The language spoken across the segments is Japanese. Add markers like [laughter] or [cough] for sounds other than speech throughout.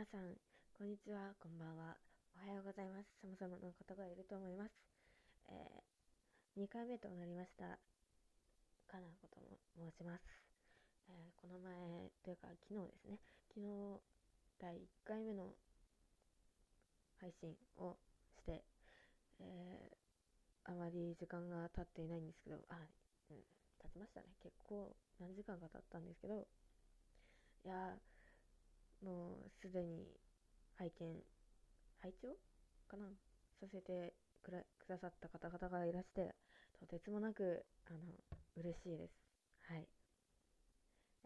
皆さん、こんにちは、こんばんは。おはようございます。様々な方がいると思います。えー、2回目となりました、かなことも申します。えー、この前、というか昨日ですね、昨日、第1回目の配信をして、えー、あまり時間が経っていないんですけど、あ、うん、経ちましたね。結構何時間か経ったんですけど、いやもうすでに拝見、拝聴かな？させてくださった方々がいらして、とてつもなく、あの、嬉しいです。はい。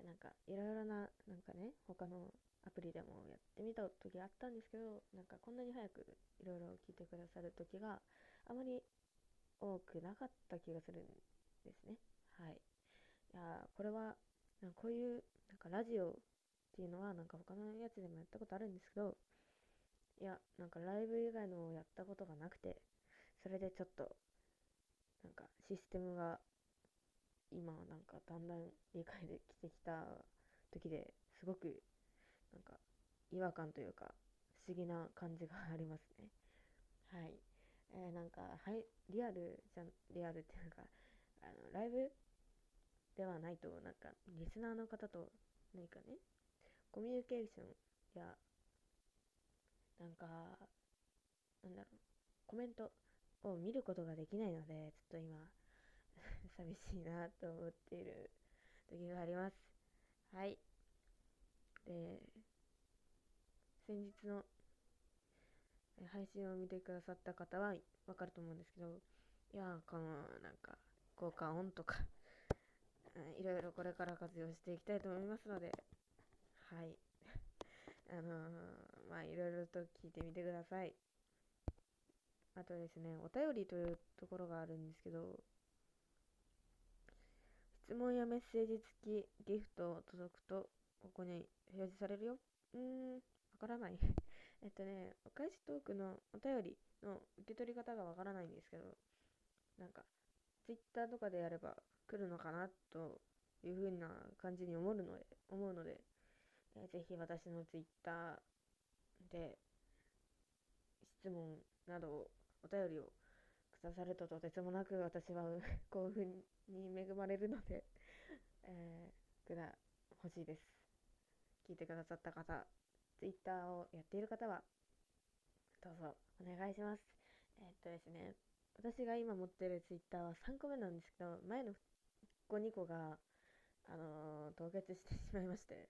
なんか、いろいろな、なんかね、他のアプリでもやってみた時あったんですけど、なんかこんなに早くいろいろ聞いてくださる時があまり多くなかった気がするんですね。はい。いやこれは、こういう、なんかラジオっていうのはなんか他のやつでもやったことあるんですけど、いや、なんかライブ以外のをやったことがなくて、それでちょっと、なんかシステムが今なんかだんだん理解できてきた時ですごくなんか違和感というか不思議な感じがありますね。はい。えー、なんか、はい、リアルじゃん、リアルっていうか、あの、ライブではないと、なんか、リスナーの方と何かね、コミュニケーションや、なんか、なんだろう、コメントを見ることができないので、ちょっと今、[laughs] 寂しいなと思っている時があります。はい。で、先日の配信を見てくださった方はわかると思うんですけど、いやこの、なんか、効果音とかいろいろこれから活用していきたいと思いますので、はい。[laughs] あのー、まあ、いろいろと聞いてみてください。あとですね、お便りというところがあるんですけど、質問やメッセージ付きギフトを届くと、ここに表示されるよ。うーん、わからない。[laughs] えっとね、お返しトークのお便りの受け取り方がわからないんですけど、なんか、Twitter とかでやれば来るのかなという風な感じに思うので、思うので、ぜひ私の Twitter で質問などお便りをくださるととてつもなく私は [laughs] 興奮に恵まれるのでえー、くだ欲しいです。聞いてくださった方 Twitter をやっている方はどうぞお願いします。えー、っとですね私が今持ってる Twitter は3個目なんですけど前の1個2個があのー、凍結してしまいまして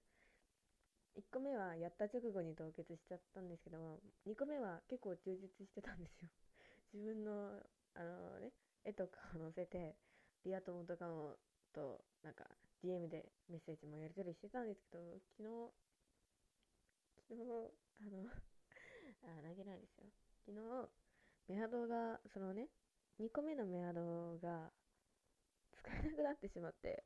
個目はやった直後に凍結しちゃったんですけども2個目は結構充実してたんですよ。[laughs] 自分のあのね絵とかを載せてリア友とかもとなんか DM でメッセージもやり取りしてたんですけど昨日昨日あの [laughs] あ投げないですよ。昨日メアドがそのね2個目のメアドが使えなくなってしまって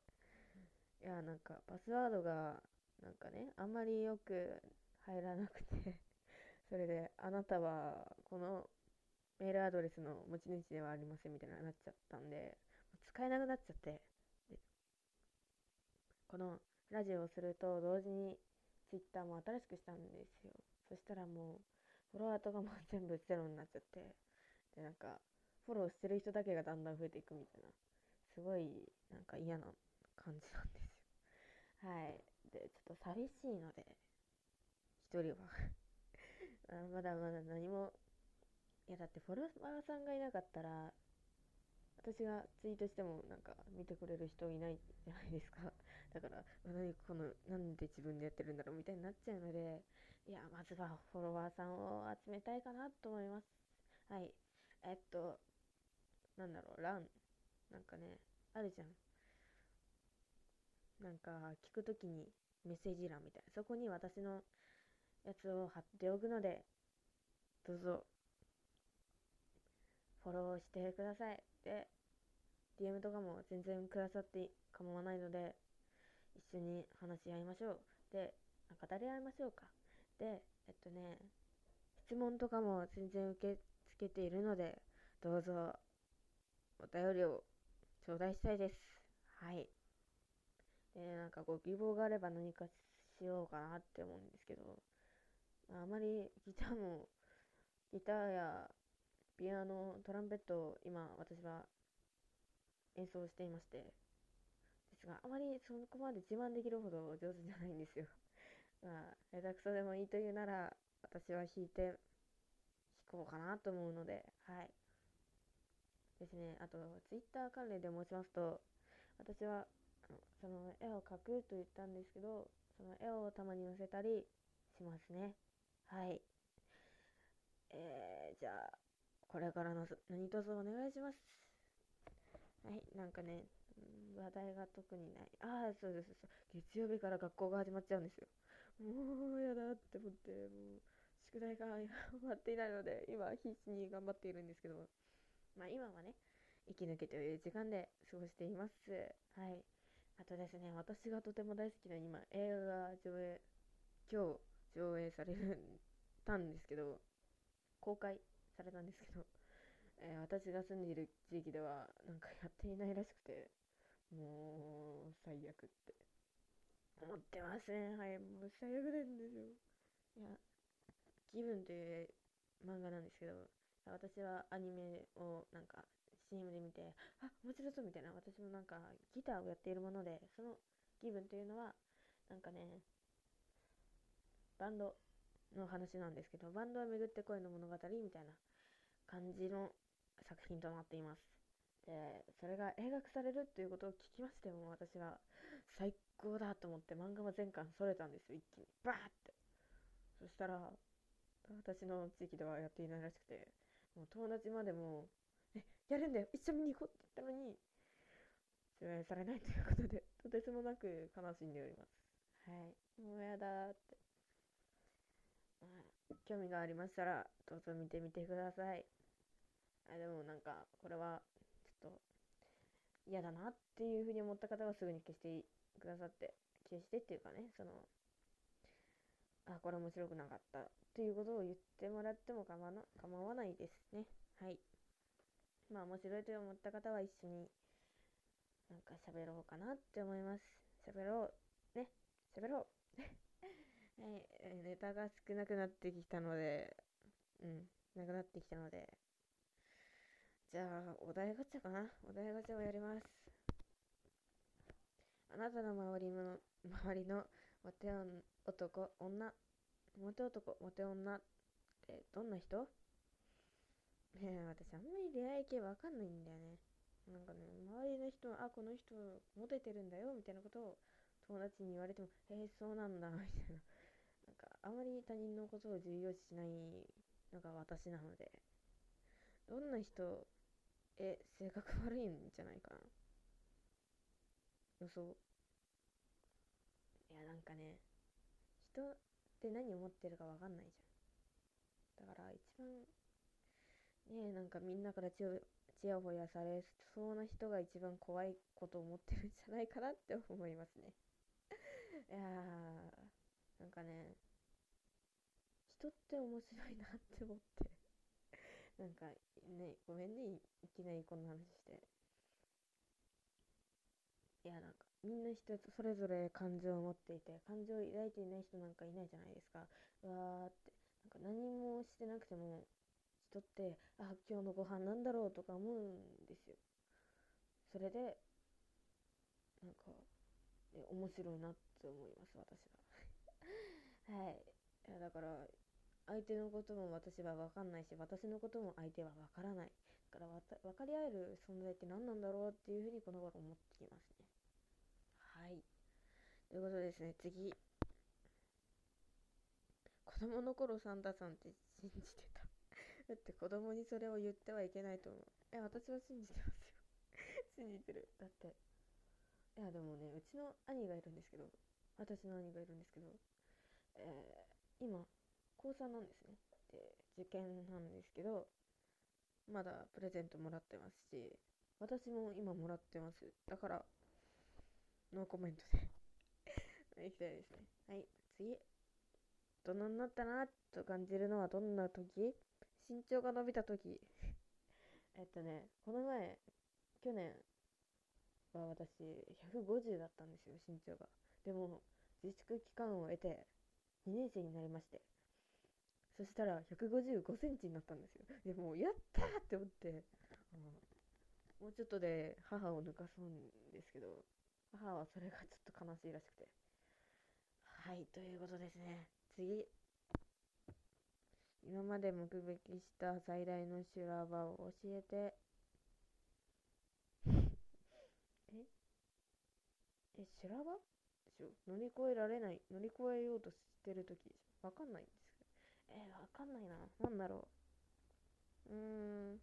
いやなんかパスワードがなんかね、あんまりよく入らなくて [laughs] それで、あなたはこのメールアドレスの持ち主ではありませんみたいななっちゃったんで、使えなくなっちゃって、このラジオをすると同時に Twitter も新しくしたんですよ。そしたらもう、フォロワーとかも全部ゼロになっちゃって、で、なんか、フォローしてる人だけがだんだん増えていくみたいな、すごいなんか嫌な感じなんですよ。はい。で、ちょっと寂しいので、一人は [laughs] あまだまだ何も、いやだってフォロワーさんがいなかったら、私がツイートしてもなんか見てくれる人いないじゃないですか。[laughs] だから、何この、なんで自分でやってるんだろうみたいになっちゃうので、いや、まずはフォロワーさんを集めたいかなと思います。はい。えっと、なんだろう、ラン。なんかね、あるじゃん。なんか聞くときにメッセージ欄みたいなそこに私のやつを貼っておくのでどうぞフォローしてください。で DM とかも全然くださって構わないので一緒に話し合いましょう。で語り合いましょうか。でえっとね質問とかも全然受け付けているのでどうぞお便りを頂戴したいです。はい。で、なんかご希望があれば何かしようかなって思うんですけど、あまりギターも、ギターやピアノ、トランペットを今私は演奏していまして、ですが、あまりそこまで自慢できるほど上手じゃないんですよ。[laughs] まあ、下手くそでもいいというなら、私は弾いて、弾こうかなと思うので、はい。ですね。あと、ツイッター関連で申しますと、私は、その絵を描くと言ったんですけど、その絵をたまに載せたりしますね。はい。えー、じゃあ、これからの何卒お願いします。はい、なんかね、話題が特にない。ああ、そうですそう。月曜日から学校が始まっちゃうんですよ。もうやだって思って、もう宿題が終わっていないので、今必死に頑張っているんですけど、まあ今はね、息抜けという時間で過ごしています。はい。あとですね、私がとても大好きな今、映画が上映、今日上映されるたんですけど、公開されたんですけど、えー、私が住んでいる地域ではなんかやっていないらしくて、もう最悪って思ってますね。はい、もう最悪なんですよ。いや、気分という漫画なんですけど、私はアニメをなんか CM で見て、あ、面白そうみたいな、私もなんかギターをやっているもので、その気分というのは、なんかね、バンドの話なんですけど、バンドを巡って恋の物語みたいな感じの作品となっています。で、それが映画化されるっていうことを聞きましても、私は最高だと思って漫画は全巻それたんですよ、一気に。バーって。そしたら、私の地域ではやっていないらしくて、もう友達までも、やるんだよ一緒に行こうって言ったのに、上映されないということで、とてつもなく悲しんでおります。はい。もうやだって。興味がありましたら、どうぞ見てみてください。あでもなんか、これは、ちょっと、嫌だなっていうふうに思った方はすぐに消してくださって、消してっていうかね、その、あ、これ面白くなかったっていうことを言ってもらっても構な構わないですね。はい。まあ面白いと思った方は一緒になんか喋ろうかなって思います。喋ろう。ね。喋ろう。[laughs] はい、ネタが少なくなってきたので、うん、なくなってきたので、じゃあ、お題ガチャかなお題ガチャをやります。あなたの周りの、周りのモテ男、女、モテ男、モテ女ってどんな人？ね、私あんまり出会い系わかんないんだよね。なんかね、周りの人はあ、この人モテてるんだよ、みたいなことを友達に言われても、え、そうなんだ、みたいな。なんか、あまり他人のことを重要視しないのが私なので、どんな人え、性格悪いんじゃないかな。予想。いや、なんかね、人って何を持ってるかわかんないじゃん。だから一番、ね、なんかみんなからちちやほやされそうな人が一番怖いことを思ってるんじゃないかなって思いますね。[laughs] いやー、なんかね、人って面白いなって思って [laughs] なんかね、ごめんね、いきなりこんな話して。いや、なんか、みんな人それぞれ感情を持っていて、感情を抱いていない人なんかいないじゃないですか。うわーって、なんか何もしてなくても、人って、あ、今日のご飯なんだろうとか思うんですよ。それで、なんか、え面白いなって思います、私は。[laughs] はい。いやだから、相手のことも私は分かんないし、私のことも相手は分からない。だから分かり合える存在って何なんだろうっていうふうにこの頃思ってきますね。はい。ということですね、次。子供の頃サンタさんって信じてた。だって子供にそれを言ってはいけないと思う。え、私は信じてますよ。[laughs] 信じてる。だって。いや、でもね、うちの兄がいるんですけど、私の兄がいるんですけど、えー、今、高3なんですね。で、受験なんですけど、まだプレゼントもらってますし、私も今もらってます。だから、ノーコメントで [laughs] 行きたいですね。はい、次。大人になったなと感じるのはどんな時？身長が伸びた時。[laughs] えっとね、この前、去年は私、150だったんですよ、身長が。でも、自粛期間を得て、2年生になりまして、そしたら155センチになったんですよ。でもうやったーって思って。あのもうちょっとで母を抜かそうですけど母はそれがちょっと悲しいらしくて。はいということですね。次。今まで目撃した最大の修羅場を教えて。え？え修羅場？でしょ乗り越えられない。乗り越えようとしてるときわかんないんですけど。え、わかんないな。なんだろう。うーん。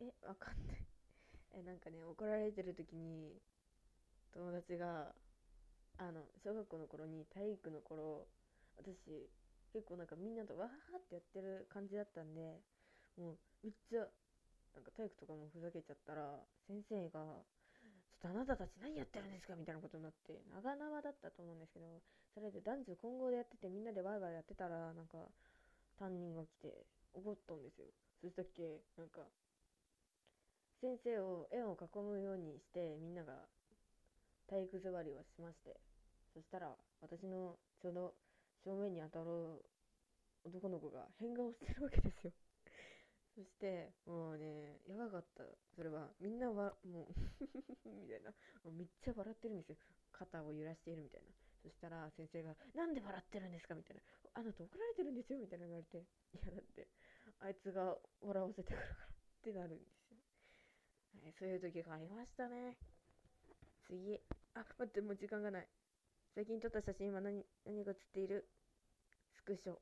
えわかんない。[laughs] えなんかね怒られてるときに友達があの小学校の頃に体育の頃私結構なんかみんなとわーってやってる感じだったんでもうめっちゃなんか体育とかもふざけちゃったら先生がちょっとあなたたち何やってるんですか？みたいなことになって長縄だったと思うんですけどそれで男女混合でやっててみんなでワイワイやってたらなんか担任が来て怒ったんですよ。そしたっけなんか先生を円を囲むようにしてみんなが体育座りをしましてそしたら私のちょうど正面に当たる男の子が変顔してるわけですよ。[laughs] そしてもうねやばかった。それはみんなはもう [laughs] みたいな。もうめっちゃ笑ってるんですよ。肩を揺らしているみたいな。そしたら先生が「なんで笑ってるんですか?」みたいな「あなた怒られてるんですよ」みたいな言われて「いやだってあいつが笑わせてくるから」ってなるんですよ、はい、そういう時がありましたね。次。あ待ってもう時間がない。最近撮った写真は何何が写っている？クショ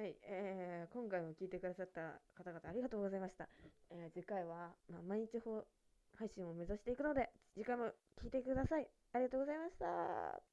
はい、えー、今回も聞いてくださった方々ありがとうございました。えー、次回は、まあ、毎日配信を目指していくので、次回も聞いてください。ありがとうございました。